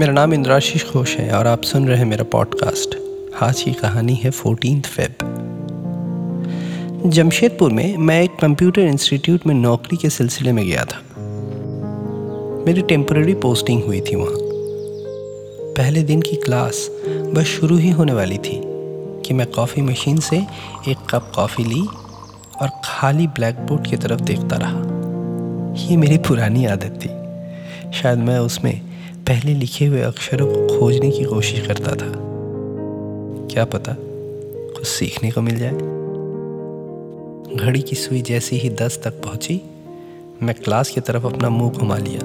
मेरा नाम इंद्राशीष घोष है और आप सुन रहे हैं मेरा पॉडकास्ट आज की कहानी है फोर्टीन फेब जमशेदपुर में मैं एक कंप्यूटर इंस्टीट्यूट में नौकरी के सिलसिले में गया था। मेरी टेम्पररी पोस्टिंग हुई थी वहाँ। पहले दिन की क्लास बस शुरू ही होने वाली थी कि मैं कॉफ़ी मशीन से एक कप कॉफ़ी ली और खाली ब्लैक बोर्ड की तरफ़ देखता रहा। ये मेरी पुरानी आदत थी। शायद मैं उसमें पहले लिखे हुए अक्षरों को खोजने की कोशिश करता था। क्या पता कुछ सीखने को मिल जाए। घड़ी की सुई जैसी ही दस तक पहुँची, मैं क्लास की तरफ़ अपना मुँह घुमा लिया।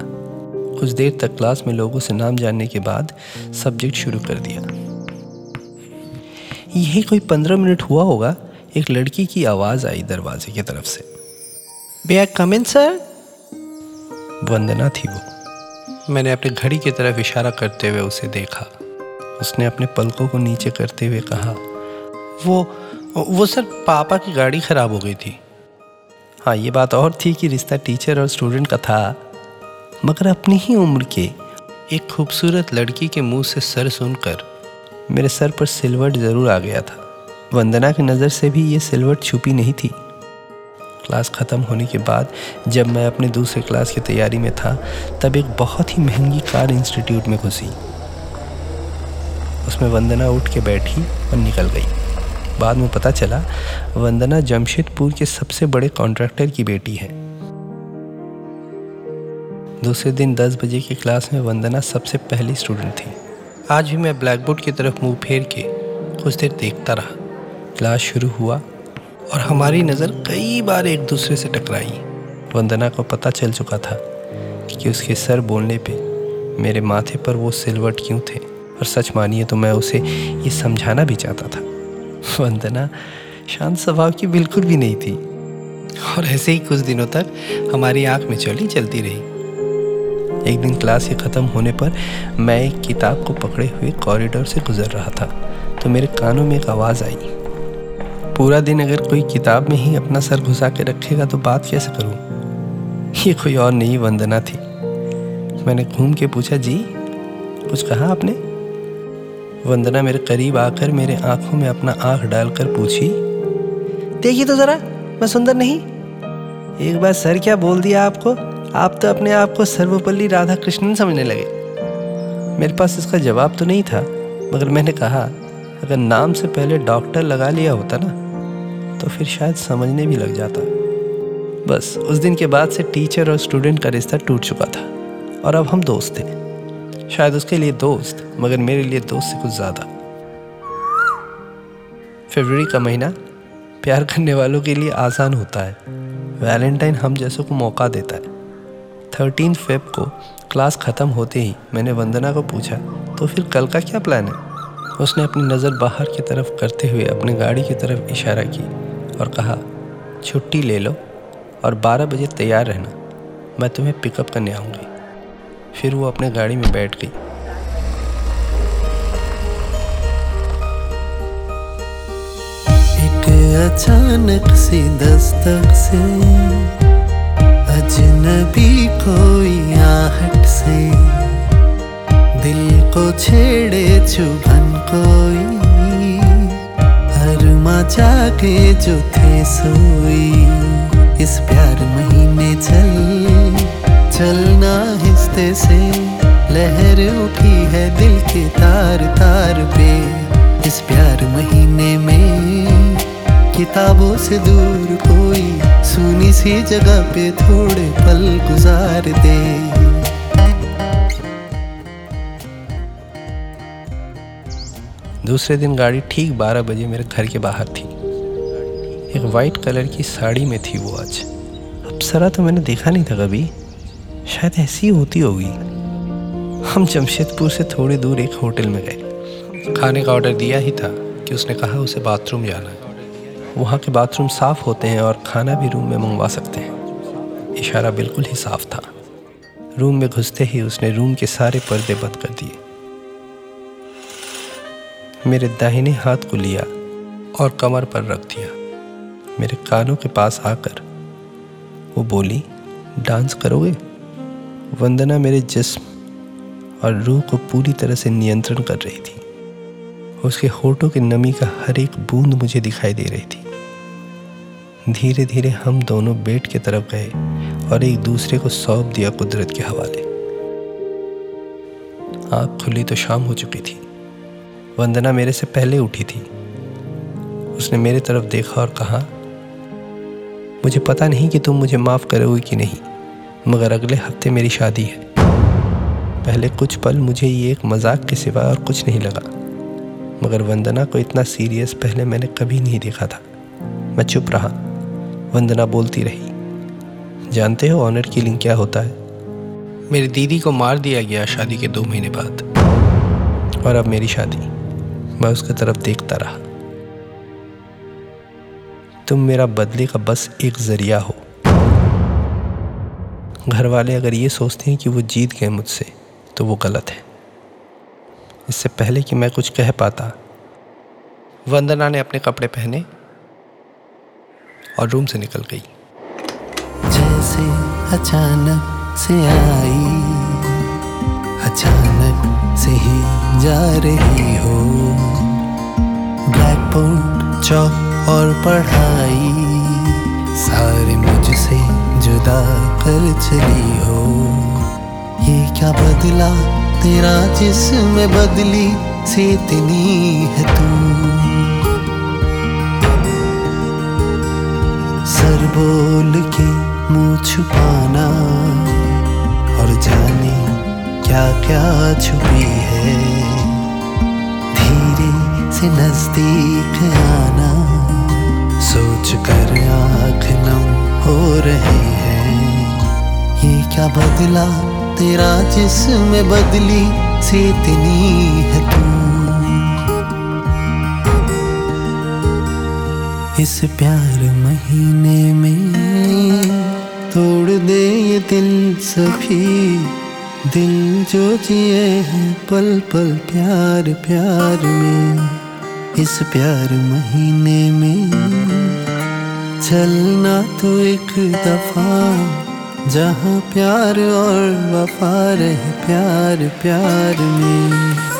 कुछ देर तक क्लास में लोगों से नाम जानने के बाद सब्जेक्ट शुरू कर दिया। यही कोई पंद्रह मिनट हुआ होगा, एक लड़की की आवाज़ आई दरवाजे की तरफ़ से। बे कम इन सर वंदना थी वो। मैंने अपनी घड़ी की तरफ़ इशारा करते हुए उसे देखा। उसने अपने पलकों को नीचे करते हुए कहा, वो वो सर पापा की गाड़ी ख़राब हो गई थी। हाँ ये बात और थी कि रिश्ता टीचर और स्टूडेंट का था, मगर अपनी ही उम्र के एक खूबसूरत लड़की के मुँह से सर सुनकर मेरे सर पर सिलवट ज़रूर आ गया था। वंदना की नज़र से भी ये सिलवट छुपी नहीं थी। क्लास ख़त्म होने के बाद जब मैं अपने दूसरे क्लास की तैयारी में था, तब एक बहुत ही महँगी कार इंस्टीट्यूट में घुसी। उसमें वंदना उठ के बैठी और निकल गई। बाद में पता चला, वंदना जमशेदपुर के सबसे बड़े कॉन्ट्रैक्टर की बेटी है। दूसरे दिन दस बजे की क्लास में वंदना सबसे पहली स्टूडेंट थी। आज भी मैं ब्लैक बोर्ड की तरफ़ मुँह फेर के कुछ देर देखता रहा। क्लास शुरू हुआ और हमारी नज़र कई बार एक दूसरे से टकराई। वंदना को पता चल चुका था कि उसके सर बोलने पे मेरे माथे पर वो सिलवट क्यों थे, और सच मानिए तो मैं उसे ये समझाना भी चाहता था। वंदना शांत स्वभाव की बिल्कुल भी नहीं थी, और ऐसे ही कुछ दिनों तक हमारी आँख में चली चलती रही। एक दिन क्लास के ख़त्म होने पर मैं एक किताब को पकड़े हुए कॉरिडोर से गुजर रहा था तो मेरे कानों में एक आवाज़ आई। पूरा दिन अगर कोई किताब में ही अपना सर घुसा के रखेगा तो बात कैसे करूँ? ये कोई और नई वंदना थी। मैंने घूम के पूछा, जी, कुछ कहा आपने? वंदना मेरे करीब आकर मेरे आँखों में अपना आँख डालकर पूछी, देखिए तो ज़रा, मैं सुंदर नहीं? एक बार सर क्या बोल दिया आपको? आप तो अपने आप को सर्वपल्ली राधा कृष्णन समझने लगे। मेरे पास इसका जवाब तो नहीं था, मगर मैंने कहा, अगर नाम से पहले डॉक्टर लगा लिया होता ना तो फिर शायद समझने भी लग जाता। बस, उस दिन के बाद से टीचर और स्टूडेंट का रिश्ता टूट चुका था, और अब हम दोस्त थे। शायद उसके लिए दोस्त, मगर मेरे लिए दोस्त से कुछ ज़्यादा। फरवरी का महीना, प्यार करने वालों के लिए आसान होता है। वैलेंटाइन हम जैसों को मौका देता है। थर्टीन फेब को क्लास ख़त्म होते ही मैंने वंदना को पूछा तो फिर कल का क्या प्लान है? उसने अपनी नज़र बाहर की तरफ़ करते हुए अपनी गाड़ी की तरफ़ इशारा की और कहा, छुट्टी ले लो और 12 बजे तैयार रहना। मैं तुम्हें पिकअप करने आऊँगी। फिर वो अपने गाड़ी में बैठ गई। अचानक सी दस्तक से, अजनबी कोई आहट से, दिल को छेड़े चुभन कोई हर जागे जो थे सोई। इस प्यार महीने चल, चलना हिस्से से। लहर उठी है दिल के तार तार पे। इस प्यार महीने में किताबों से दूर कोई। सुनी सी जगह पे थोड़े पल गुजार दे। दूसरे दिन गाड़ी ठीक बारह बजे मेरे घर के बाहर थी। एक वाइट कलर की साड़ी में थी वो आज। अप्सरा तो मैंने देखा नहीं था कभी। शायद ऐसी होती होगी। हम जमशेदपुर से थोड़ी दूर एक होटल में गए। खाने का ऑर्डर दिया ही था कि उसने कहा उसे बाथरूम जाना है। वहाँ के बाथरूम साफ़ होते हैं और खाना भी रूम में मंगवा सकते हैं। इशारा बिल्कुल ही साफ़ था। रूम में घुसते ही उसने रूम के सारे पर्दे बंद कर दिए। मेरे दाहिने हाथ को लिया और कमर पर रख दिया। मेरे कानों के पास आकर वो बोली, डांस करोगे? वंदना मेरे जिस्म और रूह को पूरी तरह से नियंत्रण कर रही थी। उसके होठों की नमी का हर एक बूंद मुझे दिखाई दे रही थी। धीरे धीरे हम दोनों बेड की तरफ़ गए और एक दूसरे को सौंप दिया कुदरत के हवाले। आँख खुली तो शाम हो चुकी थी। वंदना मेरे से पहले उठी थी। उसने मेरे तरफ़ देखा और कहा, मुझे पता नहीं कि तुम मुझे माफ़ करोगे कि नहीं, मगर अगले हफ़्ते मेरी शादी है। पहले कुछ पल मुझे ये एक मज़ाक के सिवा और कुछ नहीं लगा, मगर वंदना को इतना सीरियस पहले मैंने कभी नहीं देखा था। मैं चुप रहा, वंदना बोलती रही, जानते हो ऑनर किलिंग क्या होता है? मेरी दीदी को मार दिया गया शादी के दो महीने बाद, और अब मेरी शादी। मैं उसकी तरफ़ देखता रहा। तुम मेरा बदले का बस एक ज़रिया हो। घर वाले अगर ये सोचते हैं कि वो जीत गए मुझसे तो वो गलत है। इससे पहले कि मैं कुछ कह पाता, वंदना ने अपने कपड़े पहने और रूम से निकल गई। जैसे अचानक से आई अचानक से ही जा रही हो। ब्लैक बोर्ड चौक और पढ़ाई, सारे मुझसे जुदा कर चली हो। ये क्या बदला तेरा जिसमें बदली से इतनी है तू? सर बोल के मुँह छुपाना क्या क्या छुपी है? धीरे से नज़दीक आना सोच कर आँख नम हो रहे हैं। ये क्या बदला तेरा जिसमें बदली से इतनी है तू? इस प्यार महीने में तोड़ दे ये दिल सभी दिल जो जिए हैं पल पल प्यार प्यार में, इस प्यार महीने में। चलना तो एक दफ़ा, जहाँ प्यार और वफा रहे प्यार प्यार में।